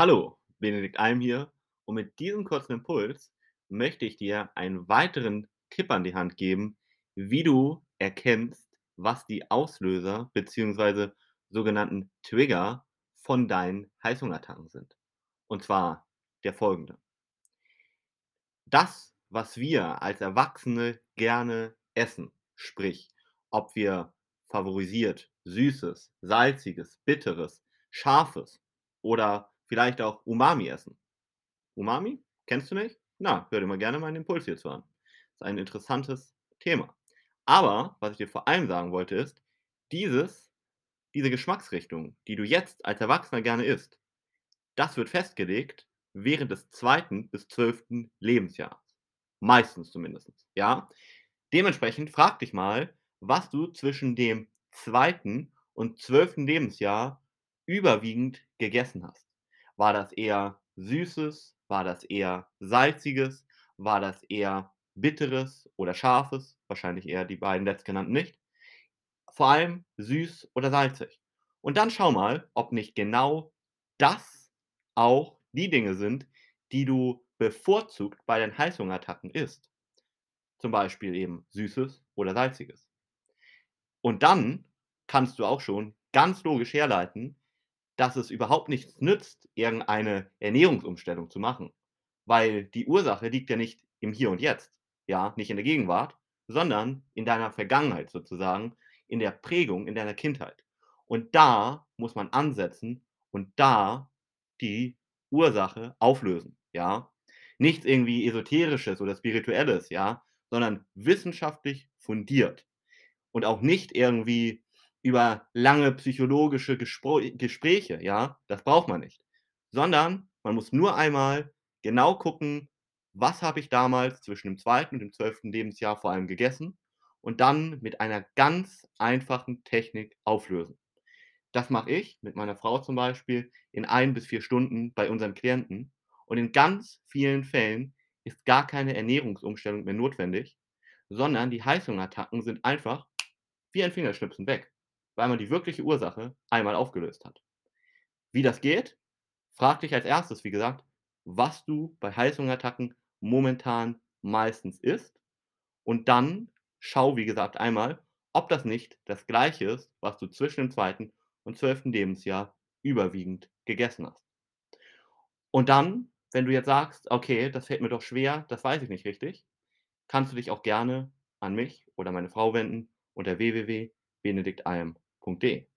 Hallo, Benedikt Alm hier und mit diesem kurzen Impuls möchte ich dir einen weiteren Tipp an die Hand geben, wie du erkennst, was die Auslöser bzw. sogenannten Trigger von deinen Heißhungerattacken sind. Und zwar der folgende. Das, was wir als Erwachsene gerne essen, sprich, ob wir favorisiert Süßes, Salziges, Bitteres, Scharfes oder vielleicht auch Umami essen. Umami? Kennst du nicht? Na, hör dir mal gerne meinen Impuls hierzu an. Das ist ein interessantes Thema. Aber, was ich dir vor allem sagen wollte, ist, dieses, diese Geschmacksrichtung, die du jetzt als Erwachsener gerne isst, das wird festgelegt während des zweiten bis zwölften Lebensjahres. Meistens zumindest. Ja? Dementsprechend frag dich mal, was du zwischen dem zweiten und zwölften Lebensjahr überwiegend gegessen hast. War das eher Süßes? War das eher Salziges? War das eher Bitteres oder Scharfes? Wahrscheinlich eher die beiden letztgenannten nicht. Vor allem süß oder salzig. Und dann schau mal, ob nicht genau das auch die Dinge sind, die du bevorzugt bei den Heißhungerattacken isst. Zum Beispiel eben Süßes oder Salziges. Und dann kannst du auch schon ganz logisch herleiten, dass es überhaupt nichts nützt, irgendeine Ernährungsumstellung zu machen. Weil die Ursache liegt ja nicht im Hier und Jetzt, ja, nicht in der Gegenwart, sondern in deiner Vergangenheit sozusagen, in der Prägung, in deiner Kindheit. Und da muss man ansetzen und da die Ursache auflösen, ja. Nichts irgendwie Esoterisches oder Spirituelles, ja, sondern wissenschaftlich fundiert. Und auch nicht irgendwie über lange psychologische Gespro Gespräche, ja, das braucht man nicht. Sondern man muss nur einmal genau gucken, was habe ich damals zwischen dem zweiten und dem zwölften Lebensjahr vor allem gegessen und dann mit einer ganz einfachen Technik auflösen. Das mache ich mit meiner Frau zum Beispiel in ein bis vier Stunden bei unseren Klienten und in ganz vielen Fällen ist gar keine Ernährungsumstellung mehr notwendig, sondern die Heißhungerattacken sind einfach wie ein Fingerschnipsen weg weil man die wirkliche Ursache einmal aufgelöst hat. Wie das geht? Frag dich als erstes, wie gesagt, was du bei Heißhungerattacken momentan meistens isst und dann schau, wie gesagt, einmal, ob das nicht das gleiche ist, was du zwischen dem zweiten und zwölften Lebensjahr überwiegend gegessen hast. Und dann, wenn du jetzt sagst, okay, das fällt mir doch schwer, das weiß ich nicht richtig, kannst du dich auch gerne an mich oder meine Frau wenden unter com T.